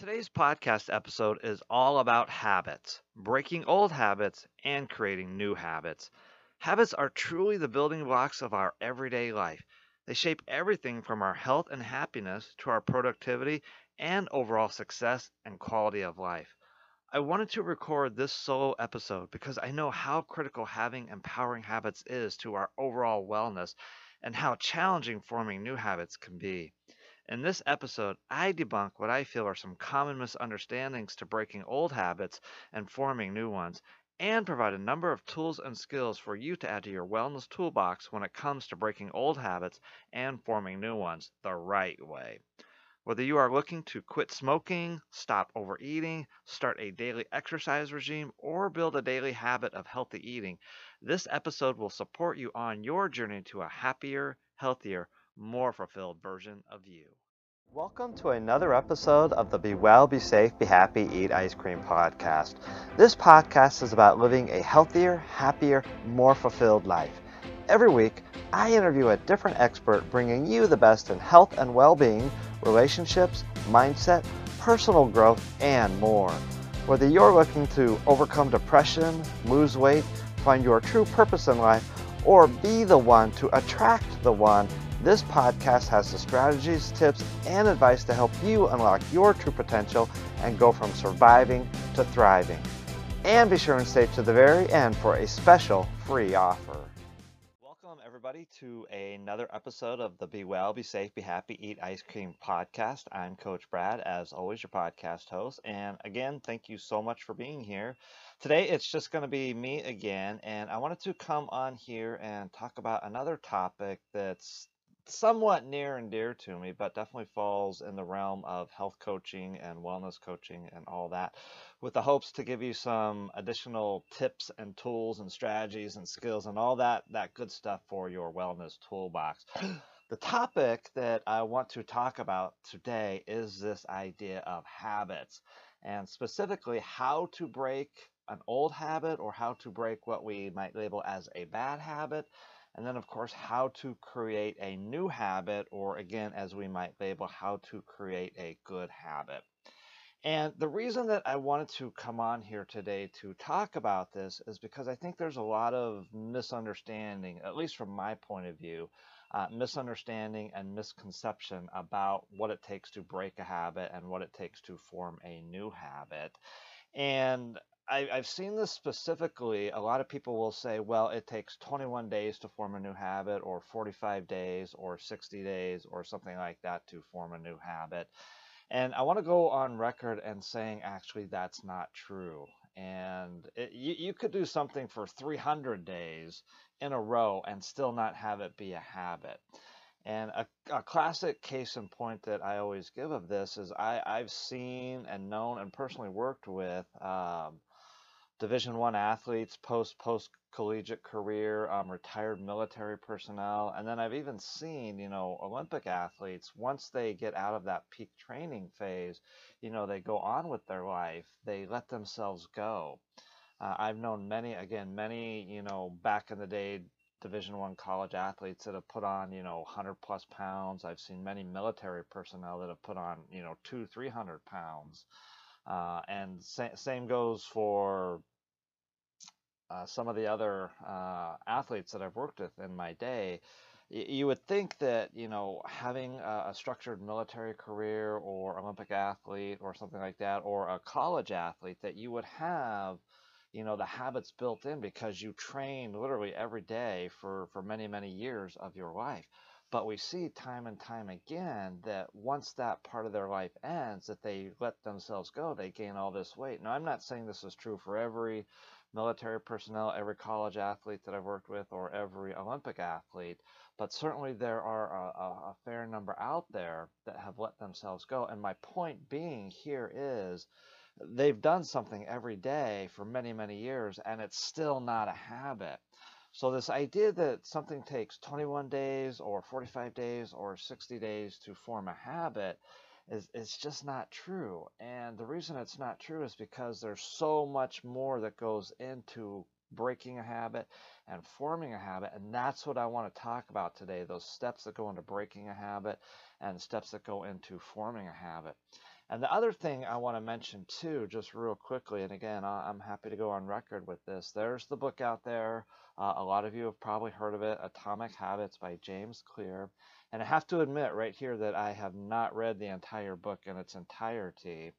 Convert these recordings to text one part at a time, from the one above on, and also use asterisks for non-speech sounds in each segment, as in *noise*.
Today's podcast episode is all about habits, breaking old habits and creating new habits. Habits are truly the building blocks of our everyday life. They shape everything from our health and happiness to our productivity and overall success and quality of life. I wanted to record this solo episode because I know how critical having empowering habits is to our overall wellness and how challenging forming new habits can be. In this episode, I debunk what I feel are some common misunderstandings to breaking old habits and forming new ones, and provide a number of tools and skills for you to add to your wellness toolbox when it comes to breaking old habits and forming new ones the right way. Whether you are looking to quit smoking, stop overeating, start a daily exercise regime, or build a daily habit of healthy eating, this episode will support you on your journey to a happier, healthier, more fulfilled version of you. Welcome to another episode of the Be Well, Be Safe, Be Happy, Eat Ice Cream podcast. This podcast is about living a healthier, happier, more fulfilled life. Every week, I interview a different expert bringing you the best in health and well being relationships, mindset, personal growth, and more. Whether you're looking to overcome depression, lose weight, find your true purpose in life, or be the one to attract the one, this podcast has the strategies, tips, and advice to help you unlock your true potential and go from surviving to thriving. And be sure and stay to the very end for a special free offer Welcome, everybody, to another episode of the Be Well, Be Safe, Be Happy, Eat Ice Cream podcast. I'm Coach Brad, as always, your podcast host. And again, thank you so much for being here. Today, it's just going to be me again, and I wanted to come on here and talk about another topic that's somewhat near and dear to me, but definitely falls in the realm of health coaching and wellness coaching and all that, with the hopes to give you some additional tips and tools and strategies and skills and all that that good stuff for your wellness toolbox. *clears throat* The topic that I want to talk about today is this idea of habits and specifically how to break an old habit or how to break what we might label as a bad habit and then, of course, how to create a new habit, or again, as we might label, how to create a good habit. And the reason that I wanted to come on here today to talk about this is because I think there's a lot of misunderstanding, at least from my point of view, uh, misunderstanding and misconception about what it takes to break a habit and what it takes to form a new habit. And I, have seen this specifically. A lot of people will say, well, it takes 21 days to form a new habit, or 45 days, or 60 days, or something like that to form a new habit. And I want to go on record and saying actually that's not true. And it, you, you could do something for 300 days in a row and still not have it be a habit. And a, a, classic case in point that I always give of this is I, I've seen and known and personally worked with um, Division One athletes, post post collegiate career, um, retired military personnel, and then I've even seen you know Olympic athletes once they get out of that peak training phase, you know they go on with their life, they let themselves go. Uh, I've known many again many you know back in the day division one college athletes that have put on you know 100 plus pounds i've seen many military personnel that have put on you know two 300 pounds uh, and sa- same goes for uh, some of the other uh, athletes that I've worked with in my day, you would think that you know having a, a, structured military career or Olympic athlete or something like that, or a college athlete, that you would have you know the habits built in because you train literally every day for for many many years of your life. But we see time and time again that once that part of their life ends, that they let themselves go, they gain all this weight. Now, I'm not saying this is true for every military personnel, every college athlete that I've worked with, or every Olympic athlete, but certainly there are a, a, fair number out there that have let themselves go. And my point being here is they've done something every day for many, many years, and it's still not a habit. So, this idea that something takes 21 days, or 45 days, or 60 days to form a habit is it's just not true. And the reason it's not true is because there's so much more that goes into breaking a habit and forming a habit. And that's what I want to talk about today those steps that go into breaking a habit and steps that go into forming a habit. And the other thing I want to mention too, just real quickly, and again, I'm happy to go on record with this. There's the book out there. Uh, a lot of you have probably heard of it, Atomic Habits by James Clear. And I have to admit right here that I have not read the entire book in its entirety.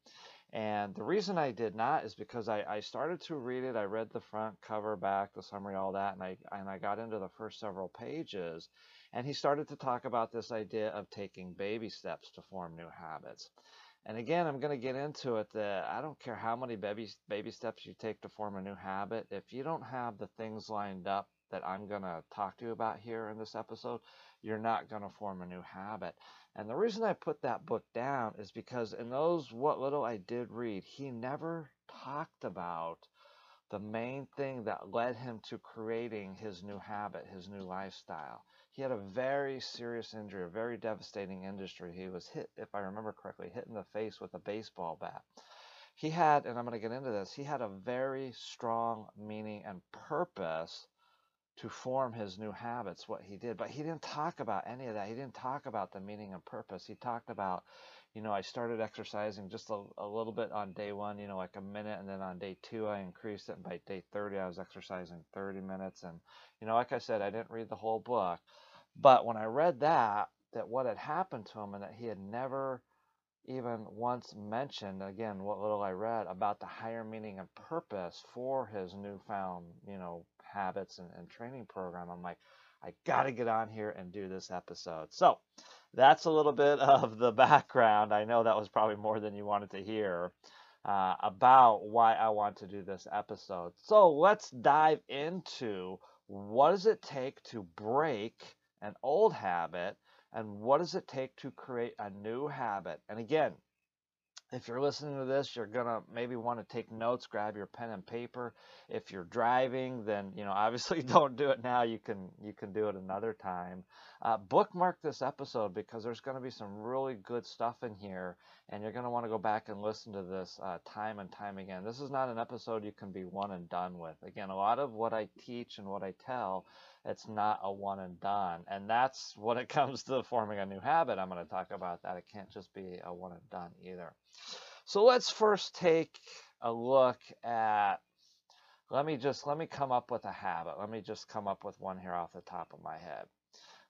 And the reason I did not is because I, I started to read it. I read the front cover, back, the summary, all that, and I and I got into the first several pages, and he started to talk about this idea of taking baby steps to form new habits. And again, I'm going to get into it that I don't care how many baby, baby steps you take to form a new habit. If you don't have the things lined up that I'm going to talk to you about here in this episode, you're not going to form a new habit. And the reason I put that book down is because in those what little I did read, he never talked about the main thing that led him to creating his new habit, his new lifestyle. He had a very serious injury, a very devastating injury. He was hit, if I remember correctly, hit in the face with a baseball bat. He had, and I'm going to get into this, he had a very strong meaning and purpose to form his new habits, what he did. But he didn't talk about any of that. He didn't talk about the meaning and purpose. He talked about, you know, I started exercising just a, a, little bit on day one, you know, like a minute. And then on day two, I increased it. And by day 30, I was exercising 30 minutes. And, you know, like I said, I didn't read the whole book. But when I read that, that what had happened to him and that he had never even once mentioned, again, what little I read about the higher meaning and purpose for his newfound, you know, habits and, and training program, I'm like, I got to get on here and do this episode. So that's a little bit *laughs* of the background. I know that was probably more than you wanted to hear uh, about why I want to do this episode. So let's dive into what does it take to break an old habit and what does it take to create a new habit. And again, if you're listening to this, you're going to maybe want to take notes, grab your pen and paper. If you're driving, then, you know, *laughs* obviously don't do it now. You can, you can do it another time. Uh, bookmark this episode because there's going to be some really good stuff in here and you're going to want to go back and listen to this uh, time and time again. This is not an episode you can be one and done with. Again, a lot of what I teach and what I tell it's not a one and done. And that's when it *laughs* comes to forming a new habit. I'm going to talk about that. It can't just be a one and done either. So let's first take a look at let me just let me come up with a habit. Let me just come up with one here off the top of my head.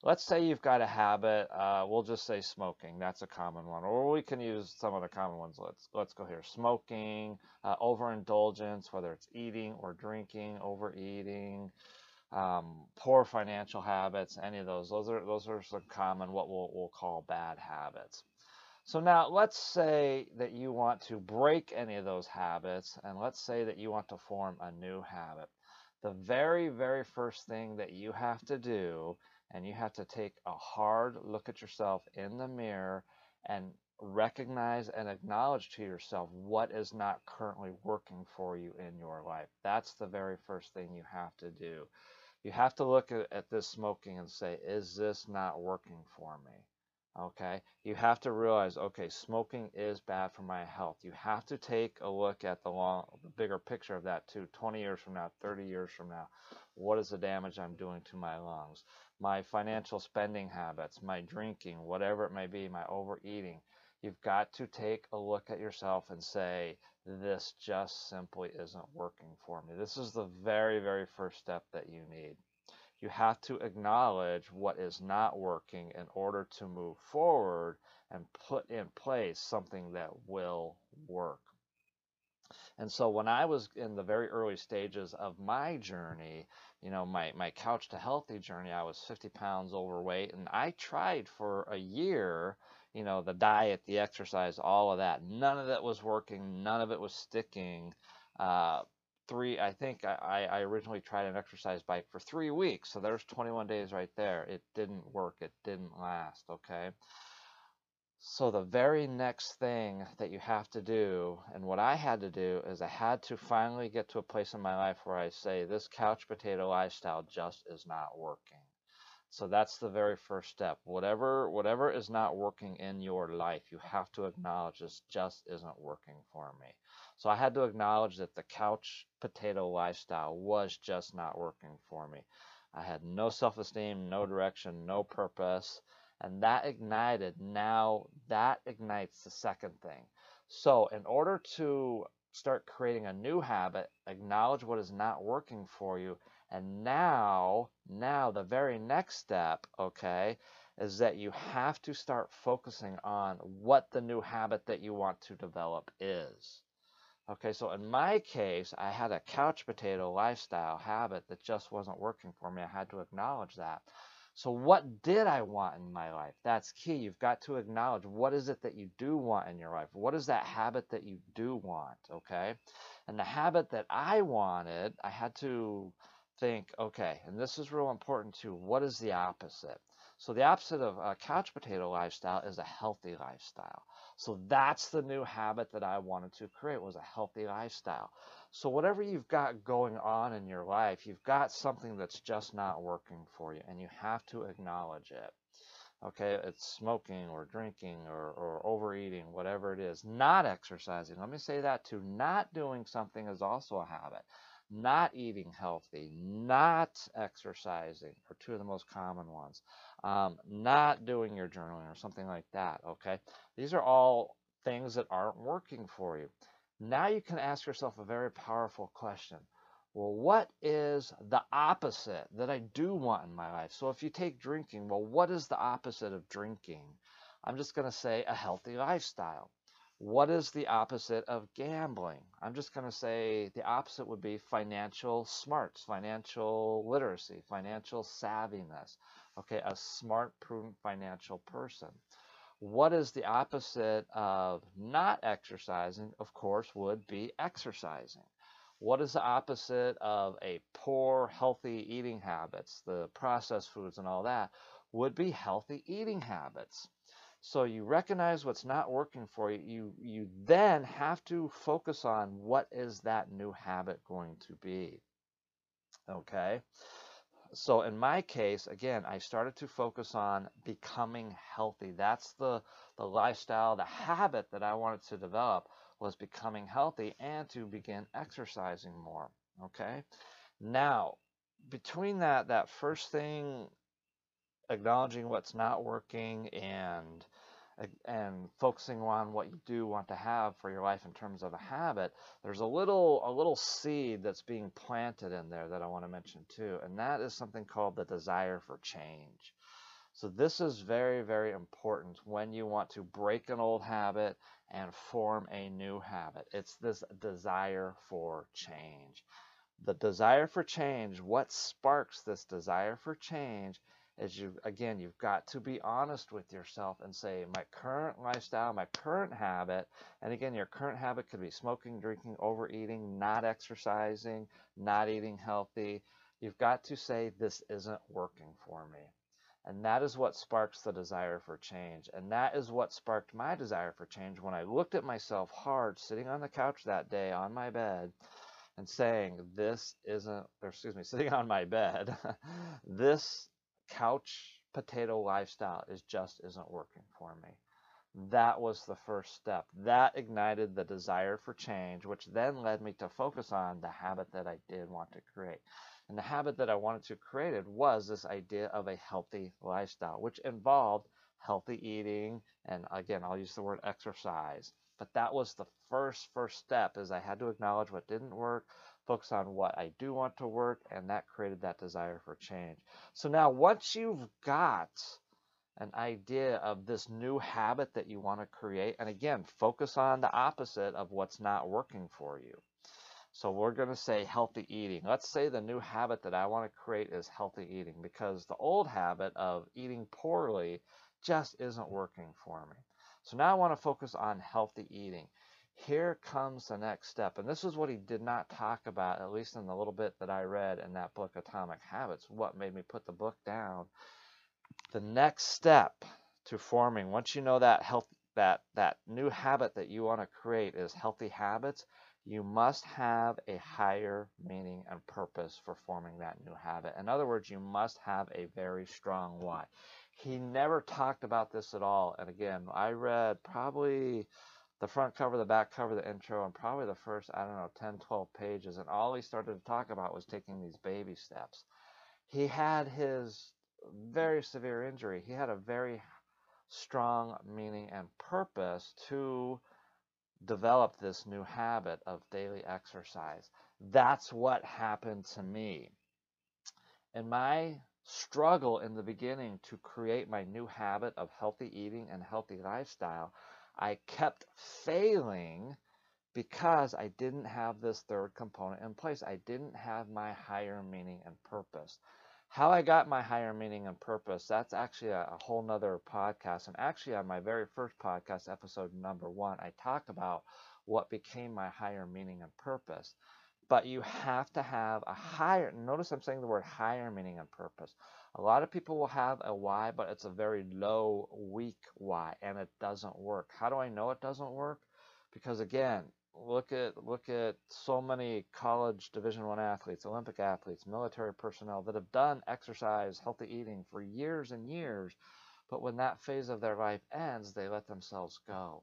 Let's say you've got a habit. Uh, we'll just say smoking. That's a common one, or we can use some of the common ones. Let's let's go here. Smoking, uh, overindulgence, whether it's eating or drinking, overeating, um, poor financial habits, any of those. Those are those are some common what we'll we'll call bad habits. So now let's say that you want to break any of those habits, and let's say that you want to form a new habit. The very very first thing that you have to do, and you have to take a hard look at yourself in the mirror and recognize and acknowledge to yourself what is not currently working for you in your life. That's the very first thing you have to do you have to look at, at this smoking and say, is this not working for me? Okay, you have to realize, okay, smoking is bad for my health. You have to take a look at the long, the bigger picture of that too. 20 years from now, 30 years from now, what is the damage I'm doing to my lungs? My financial spending habits, my drinking, whatever it may be, my overeating. You've got to take a look at yourself and say, this just simply isn't working for me. This is the very, very first step that you need. You have to acknowledge what is not working in order to move forward and put in place something that will work. And so when I was in the very early stages of my journey, you know, my, my couch to healthy journey, I was 50 pounds overweight and I tried for a year you know, the diet, the exercise, all of that. None of that was working. None of it was sticking. Uh, three, I think I, I originally tried an exercise bike for three weeks. So there's 21 days right there. It didn't work. It didn't last. Okay. So the very next thing that you have to do, and what I had to do, is I had to finally get to a place in my life where I say, this couch potato lifestyle just is not working. So that's the very first step. Whatever whatever is not working in your life, you have to acknowledge this just isn't working for me. So I had to acknowledge that the couch potato lifestyle was just not working for me. I had no self-esteem, no direction, no purpose, and that ignited now that ignites the second thing. So, in order to start creating a new habit, acknowledge what is not working for you. And now, now the very next step, okay, is that you have to start focusing on what the new habit that you want to develop is. Okay, so in my case, I had a couch potato lifestyle habit that just wasn't working for me. I had to acknowledge that. So, what did I want in my life? That's key. You've got to acknowledge what is it that you do want in your life? What is that habit that you do want? Okay. And the habit that I wanted, I had to think, okay, and this is real important too. What is the opposite? So, the opposite of a couch potato lifestyle is a healthy lifestyle. So that's the new habit that I wanted to create was a healthy lifestyle. So whatever you've got going on in your life, you've got something that's just not working for you and you have to acknowledge it. Okay, it's smoking or drinking or, or overeating, whatever it is. Not exercising. Let me say that too. Not doing something is also a habit. Not eating healthy, not exercising are two of the most common ones um, not doing your journaling or something like that, okay? These are all things that aren't working for you. Now you can ask yourself a very powerful question. Well, what is the opposite that I do want in my life? So if you take drinking, well, what is the opposite of drinking? I'm just going to say a healthy lifestyle. What is the opposite of gambling? I'm just going to say the opposite would be financial smarts, financial literacy, financial savviness okay, a smart, prudent financial person. What is the opposite of not exercising? Of course, would be exercising. What is the opposite of a poor, healthy eating habits, the processed foods and all that? Would be healthy eating habits. So you recognize what's not working for you. You you then have to focus on what is that new habit going to be. Okay? so in my case, again, I started to focus on becoming healthy. That's the, the lifestyle, the habit that I wanted to develop was becoming healthy and to begin exercising more. Okay. Now, between that, that first thing, acknowledging what's not working and and focusing on what you do want to have for your life in terms of a habit, there's a little a little seed that's being planted in there that I want to mention too, and that is something called the desire for change. So this is very very important when you want to break an old habit and form a new habit. It's this desire for change. The desire for change, what sparks this desire for change is you again you've got to be honest with yourself and say my current lifestyle my current habit and again your current habit could be smoking drinking overeating not exercising not eating healthy. You've got to say this isn't working for me. And that is what sparks the desire for change. And that is what sparked my desire for change when i looked at myself hard sitting on the couch that day on my bed and saying this isn't or excuse me *laughs* sitting on my bed *laughs* this couch potato lifestyle is just isn't working for me. That was the first step. That ignited the desire for change, which then led me to focus on the habit that I did want to create. And the habit that I wanted to create was this idea of a healthy lifestyle, which involved healthy eating and again, I'll use the word exercise. But that was the first first step is I had to acknowledge what didn't work, focus on what I do want to work, and that created that desire for change. So now, once you've got an idea of this new habit that you want to create, and again, focus on the opposite of what's not working for you. So we're going to say healthy eating. Let's say the new habit that I want to create is healthy eating because the old habit of eating poorly just isn't working for me. So now I want to focus on healthy eating here comes the next step. And this is what he did not talk about, at least in the little bit that I read in that book, Atomic Habits, what made me put the book down. The next step to forming, once you know that health that that new habit that you want to create is healthy habits, you must have a higher meaning and purpose for forming that new habit. In other words, you must have a very strong why. He never talked about this at all. And again, I read probably the front cover, the back cover, the intro, and probably the first, I don't know, 10, 12 pages. And all he started to talk about was taking these baby steps. He had his very severe injury. He had a very strong meaning and purpose to develop this new habit of daily exercise. That's what happened to me. And my struggle in the beginning to create my new habit of healthy eating and healthy lifestyle, I kept failing because I didn't have this third component in place. I didn't have my higher meaning and purpose. How I got my higher meaning and purpose, that's actually a, a whole nother podcast. And actually, on my very first podcast, episode number one, I talk about what became my higher meaning and purpose. But you have to have a higher, notice I'm saying the word higher meaning and purpose. A lot of people will have a why, but it's a very low, weak why, and it doesn't work. How do I know it doesn't work? Because again, look at look at so many college division one athletes olympic athletes military personnel that have done exercise healthy eating for years and years but when that phase of their life ends they let themselves go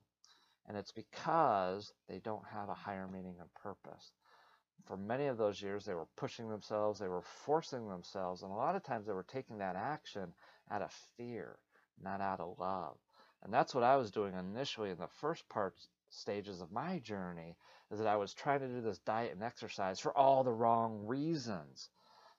and it's because they don't have a higher meaning and purpose for many of those years they were pushing themselves they were forcing themselves and a lot of times they were taking that action out of fear not out of love and that's what i was doing initially in the first part stages of my journey is that I was trying to do this diet and exercise for all the wrong reasons.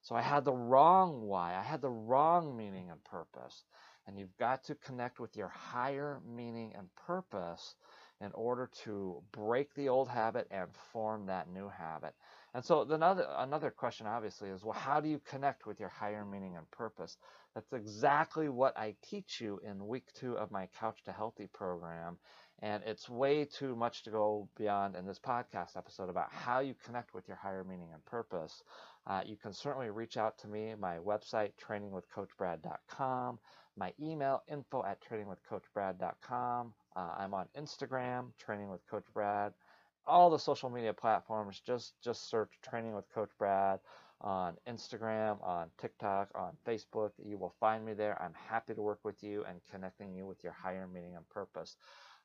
So I had the wrong why, I had the wrong meaning and purpose. And you've got to connect with your higher meaning and purpose in order to break the old habit and form that new habit. And so another another question obviously is well how do you connect with your higher meaning and purpose? That's exactly what I teach you in week 2 of my Couch to Healthy program and it's way too much to go beyond in this podcast episode about how you connect with your higher meaning and purpose. Uh, you can certainly reach out to me, my website, trainingwithcoachbrad.com, my email, info at trainingwithcoachbrad.com. Uh, I'm on Instagram, Training with Coach Brad. All the social media platforms, just, just search Training with Coach Brad on Instagram, on TikTok, on Facebook. You will find me there. I'm happy to work with you and connecting you with your higher meaning and purpose.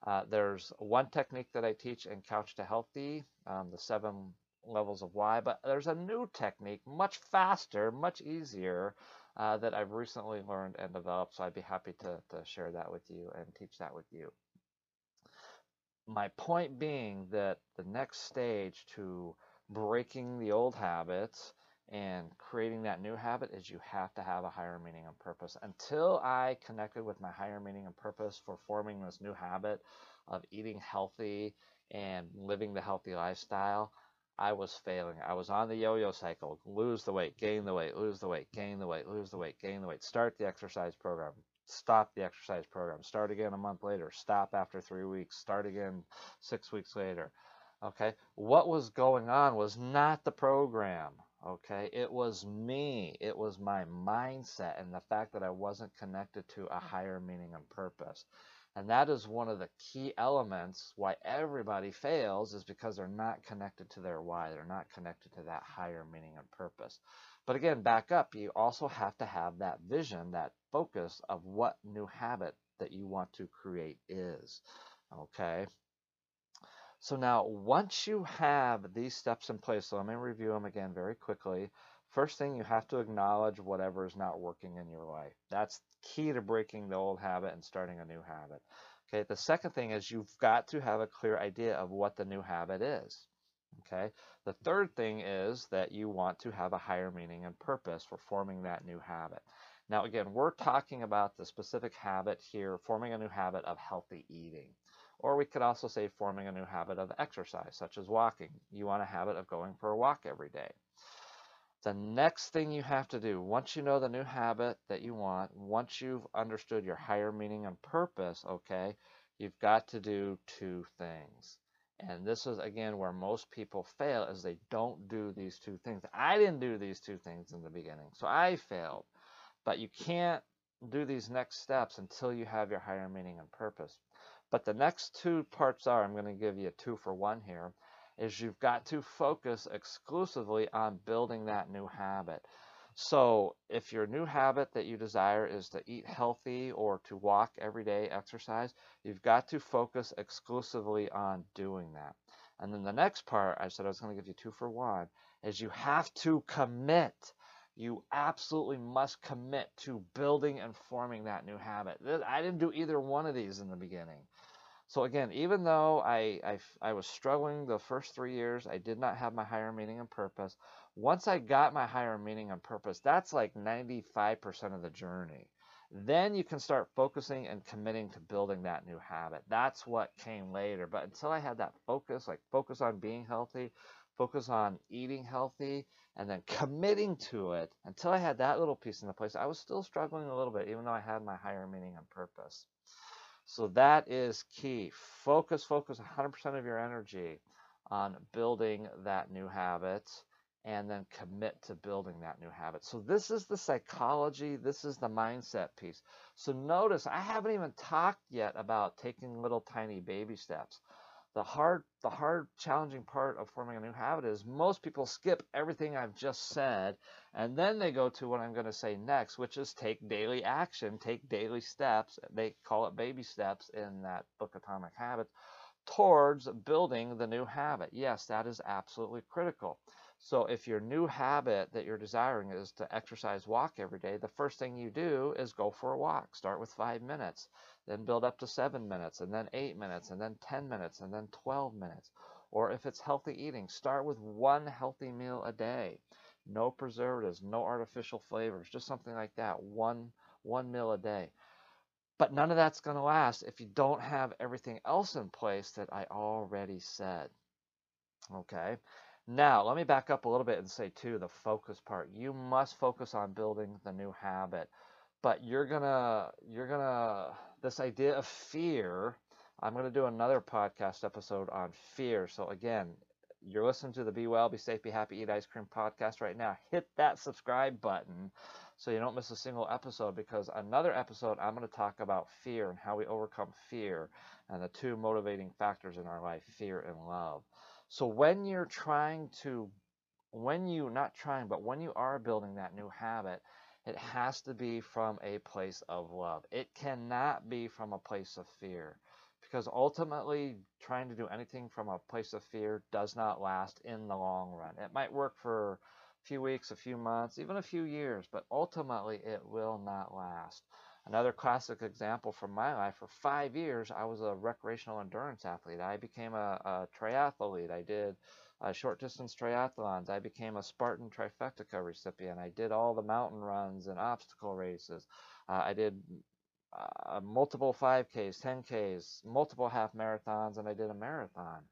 Uh, there's one technique that I teach in Couch to Healthy, um, the seven levels of why, but there's a new technique, much faster, much easier, uh, that I've recently learned and developed. So I'd be happy to, to share that with you and teach that with you. My point being that the next stage to breaking the old habits and creating that new habit is you have to have a higher meaning and purpose. Until I connected with my higher meaning and purpose for forming this new habit of eating healthy and living the healthy lifestyle, I was failing. I was on the yo yo cycle lose the weight, gain the weight, lose the weight, gain the weight, lose the weight, gain the weight, start the exercise program, stop the exercise program, start again a month later, stop after three weeks, start again six weeks later. Okay, what was going on was not the program. Okay, it was me, it was my mindset, and the fact that I wasn't connected to a mm. higher meaning and purpose. And that is one of the key elements why everybody fails is because they're not connected to their why. They're not connected to that higher meaning and purpose. But again, back up, you also have to have that vision, that focus of what new habit that you want to create is. Okay. So now, once you have these steps in place, so let me review them again very quickly. First thing, you have to acknowledge whatever is not working in your life. That's key to breaking the old habit and starting a new habit. Okay, the second thing is you've got to have a clear idea of what the new habit is. Okay, the third thing is that you want to have a higher meaning and purpose for forming that new habit. Now, again, we're talking about the specific habit here, forming a new habit of healthy eating. Or we could also say forming a new habit of exercise, such as walking. You want a habit of going for a walk every day. The next thing you have to do, once you know the new habit that you want, once you've understood your higher meaning and purpose, okay, you've got to do two things. And this is again where most people fail is they don't do these two things. I didn't do these two things in the beginning, so I failed. But you can't do these next steps until you have your higher meaning and purpose. But the next two parts are, I'm going to give you two for one here, is you've got to focus exclusively on building that new habit. So if your new habit that you desire is to eat healthy or to walk every day, exercise, you've got to focus exclusively on doing that. And then the next part, I said I was going to give you two for one, is you have to commit. You absolutely must commit to building and forming that new habit. I didn't do either one of these in the beginning. So again, even though I, I, I was struggling the first three years, I did not have my higher meaning and purpose. Once I got my higher meaning and purpose, that's like 95% of the journey. Then you can start focusing and committing to building that new habit. That's what came later. But until I had that focus, like focus on being healthy, focus on eating healthy, and then committing to it, until I had that little piece in the place, I was still struggling a little bit, even though I had my higher meaning and purpose. So that is key. Focus, focus 100% of your energy on building that new habit and then commit to building that new habit. So this is the psychology, this is the mindset piece. So notice I haven't even talked yet about taking little tiny baby steps. The hard the hard challenging part of forming a new habit is most people skip everything I've just said and then they go to what I'm going to say next, which is take daily action, take daily steps. They call it baby steps in that book Atomic Habits towards building the new habit. Yes, that is absolutely critical. So if your new habit that you're desiring is to exercise, walk every day, the first thing you do is go for a walk. Start with five minutes, then build up to seven minutes, and then eight minutes, and then 10 minutes, and then 12 minutes. Or if it's healthy eating, start with one healthy meal a day. No preservatives, no artificial flavors, just something like that. One, one meal a day. But none of that's going to last if you don't have everything else in place that I already said. Okay. Now, let me back up a little bit and say, too, the focus part. You must focus on building the new habit. But you're to, you're to, this idea of fear, I'm to do another podcast episode on fear. So, again, you're listening to the Be Well, Be Safe, Be Happy, Eat Ice Cream podcast right now. Hit that subscribe button so you don't miss a single episode because another episode I'm going to talk about fear and how we overcome fear and the two motivating factors in our life fear and love. So when you're trying to, when you, not trying, but when you are building that new habit, it has to be from a place of love. It cannot be from a place of fear because ultimately trying to do anything from a place of fear does not last in the long run. It might work for a few weeks, a few months, even a few years, but ultimately it will not last. Another classic example from my life, for five years, I was a recreational endurance athlete. I became a, a triathlete. I did uh, short distance triathlons. I became a Spartan trifecta recipient. I did all the mountain runs and obstacle races. Uh, I did uh, multiple 5Ks, 10Ks, multiple half marathons, and I did a marathon.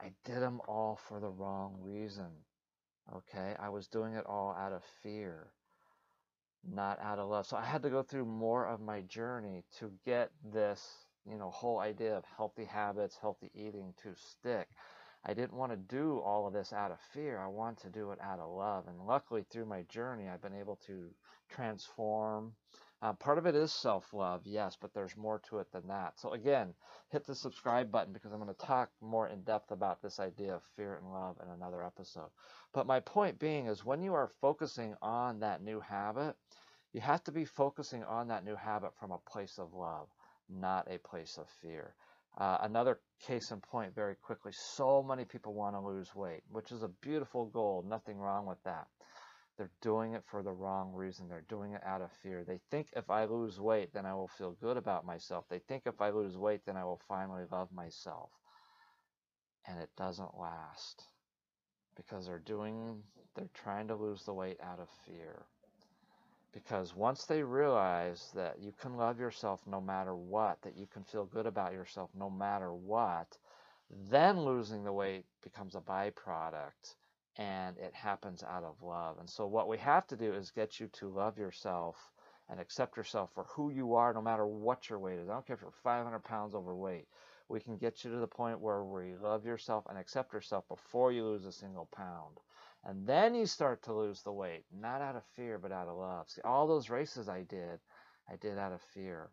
I did them all for the wrong reason. Okay, I was doing it all out of fear not out of love. So I had to go through more of my journey to get this, you know, whole idea of healthy habits, healthy eating to stick. I didn't want to do all of this out of fear. I want to do it out of love. And luckily, through my journey, I've been able to transform. Uh, part of it is self love, yes, but there's more to it than that. So, again, hit the subscribe button because I'm going to talk more in depth about this idea of fear and love in another episode. But my point being is when you are focusing on that new habit, you have to be focusing on that new habit from a place of love, not a place of fear. Uh, another case in point, very quickly, so many people want to lose weight, which is a beautiful goal, nothing wrong with that. They're doing it for the wrong reason. They're doing it out of fear. They think if I lose weight, then I will feel good about myself. They think if I lose weight, then I will finally love myself. And it doesn't last because they're doing, they're trying to lose the weight out of fear. Because once they realize that you can love yourself no matter what, that you can feel good about yourself no matter what, then losing the weight becomes a byproduct and it happens out of love. And so, what we have to do is get you to love yourself and accept yourself for who you are, no matter what your weight is. I don't care if you're 500 pounds overweight. We can get you to the point where we love yourself and accept yourself before you lose a single pound. And then you start to lose the weight, not out of fear, but out of love. See, all those races I did, I did out of fear.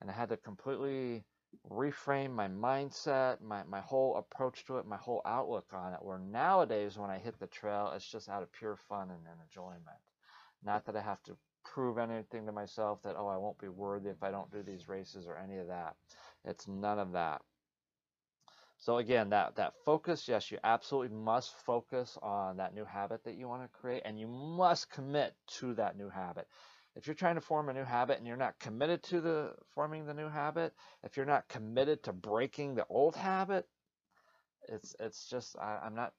And I had to completely reframe my mindset, my, my whole approach to it, my whole outlook on it. Where nowadays, when I hit the trail, it's just out of pure fun and, and enjoyment. Not that I have to prove anything to myself that, oh, I won't be worthy if I don't do these races or any of that. It's none of that. So again, that, that focus, yes, you absolutely must focus on that new habit that you want to create, and you must commit to that new habit. If you're trying to form a new habit and you're not committed to the forming the new habit, if you're not committed to breaking the old habit, it's it's just I, I'm not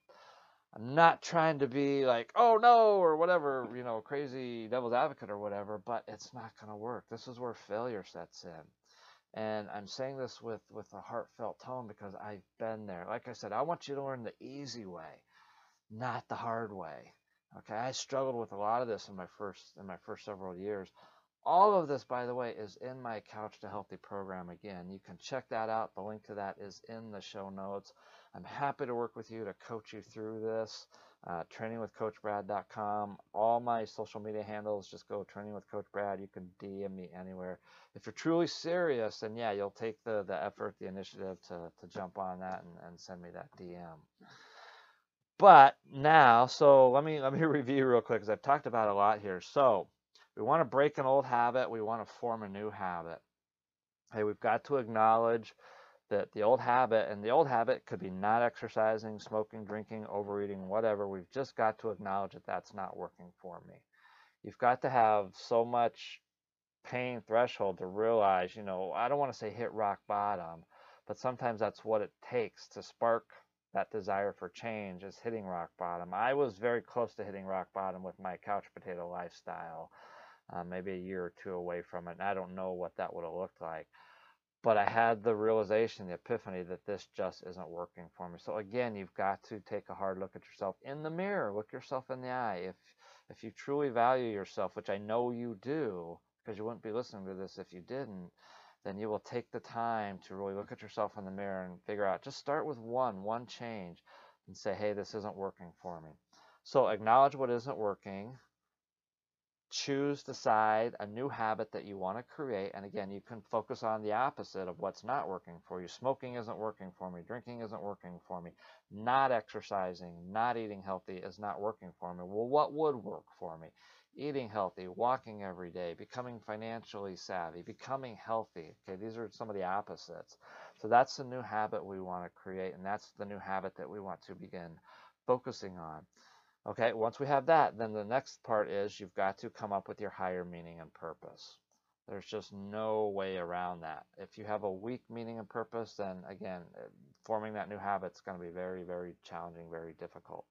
I'm not trying to be like, oh no, or whatever, you know, crazy devil's advocate or whatever, but it's not going to work. This is where failure sets in. And I'm saying this with, with a heartfelt tone because I've been there. Like I said, I want you to learn the easy way, not the hard way. Okay, I struggled with a lot of this in my first in my first several years. All of this, by the way, is in my Couch to Healthy program. Again, you can check that out. The link to that is in the show notes. I'm happy to work with you to coach you through this. Uh, trainingwithcoachbrad.com. All my social media handles, just go training with Coach Brad. You can DM me anywhere. If you're truly serious, then yeah, you'll take the, the effort, the initiative to, to jump on that and, and send me that DM. But now, so let me let me *laughs* review real quick because I've talked about a lot here. So we want to break an old habit. We want to form a new habit. Hey, we've got to acknowledge that the old habit, and the old habit could be not exercising, smoking, drinking, overeating, whatever. We've just got to acknowledge that that's not working for me. You've got to have so much pain threshold to realize, you know, I don't want to say hit rock bottom, but sometimes that's what it takes to spark that desire for change is hitting rock bottom. I was very close to hitting rock bottom with my couch potato lifestyle, uh, maybe a year or two away from it. And I don't know what that would have looked like. But I had the realization, the epiphany that this just isn't working for me. So again, you've got to take a hard look at yourself in the mirror. Look yourself in the eye. If if you truly value yourself, which I know you do, because you wouldn't be listening to this if you didn't, then you will take the time to really look at yourself in the mirror and figure out, just start with one, one change, and say, hey, this isn't working for me. So acknowledge what isn't working. Choose, decide a new habit that you want to create. And again, you can focus on the opposite of what's not working for you. Smoking isn't working for me. Drinking isn't working for me. Not exercising, not eating healthy is not working for me. Well, what would work for me? Eating healthy, walking every day, becoming financially savvy, becoming healthy. Okay, these are some of the opposites. So that's the new habit we want to create, and that's the new habit that we want to begin focusing on. Okay, once we have that, then the next part is you've got to come up with your higher meaning and purpose. There's just no way around that. If you have a weak meaning and purpose, then again, forming that new habit is going to be very, very challenging, very difficult.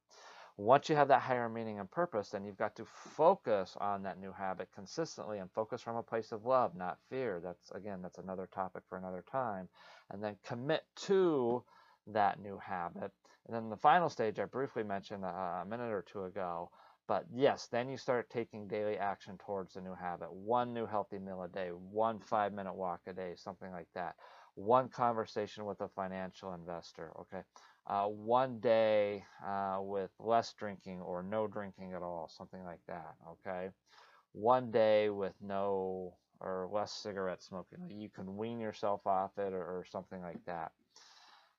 Once you have that higher meaning and purpose, then you've got to focus on that new habit consistently and focus from a place of love, not fear. That's again, that's another topic for another time. And then commit to that new habit. And then the final stage I briefly mentioned a, a minute or two ago. But yes, then you start taking daily action towards the new habit. One new healthy meal a day, one five minute walk a day, something like that. One conversation with a financial investor. Okay uh, one day uh, with less drinking or no drinking at all, something like that. Okay, one day with no or less cigarette smoking. You can wean yourself off it or, or something like that.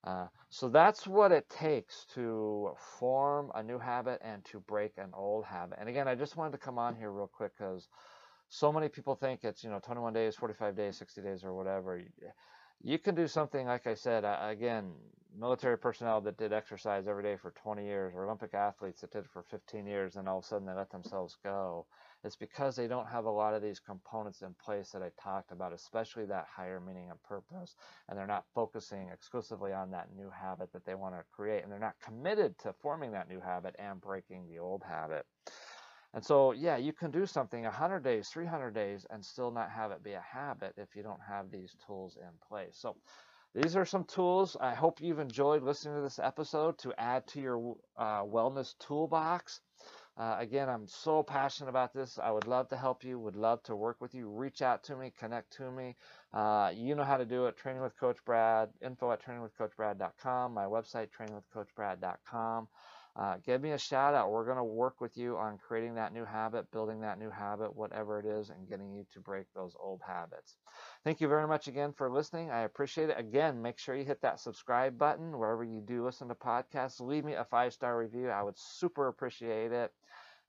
Uh, so that's what it takes to form a new habit and to break an old habit. And again, I just wanted to come on here real quick because so many people think it's you know 21 days, 45 days, 60 days, or whatever you can do something like I said again military personnel that did exercise every day for 20 years or Olympic athletes that did it for 15 years and all of a sudden they let themselves go. It's because they don't have a lot of these components in place that I talked about especially that higher meaning and purpose and they're not focusing exclusively on that new habit that they want to create and they're not committed to forming that new habit and breaking the old habit and so, yeah, you can do something 100 days, 300 days, and still not have it be a habit if you don't have these tools in place. So, these are some tools. I hope you've enjoyed listening to this episode to add to your uh, wellness toolbox. Uh, again, I'm so passionate about this. I would love to help you, would love to work with you. Reach out to me, connect to me. Uh, you know how to do it. Training with Coach Brad, info at trainingwithcoachbrad.com, my website, trainingwithcoachbrad.com. Uh, give me a shout out. We're going to work with you on creating that new habit, building that new habit, whatever it is, and getting you to break those old habits. Thank you very much again for listening. I appreciate it. Again, make sure you hit that subscribe button wherever you do listen to podcasts. Leave me a five star review. I would super appreciate it.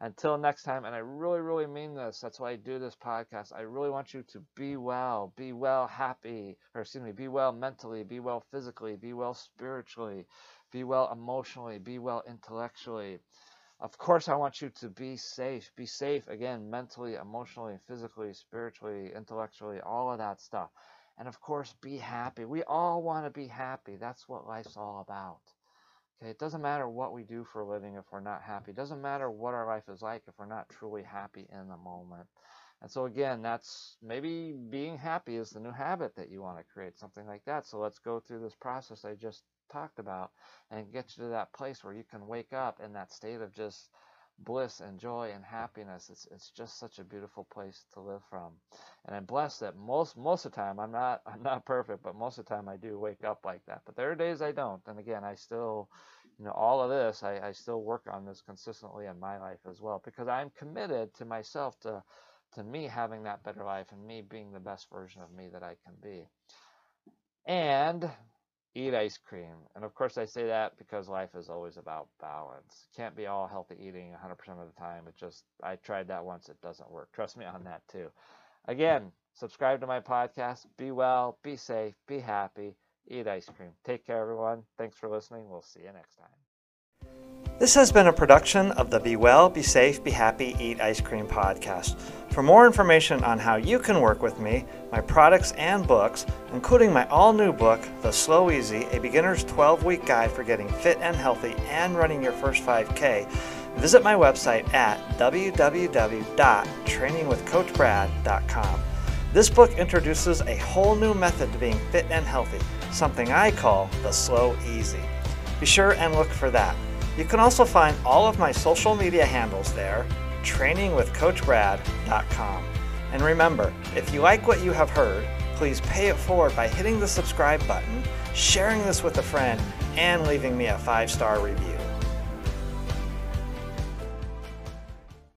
Until next time, and I really, really mean this. That's why I do this podcast. I really want you to be well, be well, happy, or excuse me, be well mentally, be well physically, be well spiritually be well emotionally, be well intellectually. Of course, I want you to be safe. Be safe again, mentally, emotionally, physically, spiritually, intellectually, all of that stuff. And of course, be happy. We all want to be happy. That's what life's all about. Okay, it doesn't matter what we do for a living if we're not happy. It doesn't matter what our life is like if we're not truly happy in the moment. And so again, that's maybe being happy is the new habit that you want to create, something like that. So let's go through this process I just talked about and get you to that place where you can wake up in that state of just bliss and joy and happiness. It's it's just such a beautiful place to live from. And I'm blessed that most most of the time I'm not *laughs* I'm not perfect, but most of the time I do wake up like that. But there are days I don't. And again, I still you know all of this I, I still work on this consistently in my life as well because I'm committed to myself to to me having that better life and me being the best version of me that I can be. And eat ice cream. And of course, I say that because life is always about balance. Can't be all healthy eating 100% of the time. It just, I tried that once, it doesn't work. Trust me on that too. Again, subscribe to my podcast. Be well, be safe, be happy, eat ice cream. Take care, everyone. Thanks for listening. We'll see you next time. This has been a production of the Be Well, Be Safe, Be Happy, Eat Ice Cream podcast. For more information on how you can work with me, my products and books, including my all new book, The Slow Easy, a beginner's 12 week guide for getting fit and healthy and running your first 5K, visit my website at www.trainingwithcoachbrad.com. This book introduces a whole new method to being fit and healthy, something I call the slow easy. Be sure and look for that. You can also find all of my social media handles there, trainingwithcoachbrad.com. And remember, if you like what you have heard, please pay it forward by hitting the subscribe button, sharing this with a friend, and leaving me a five star review.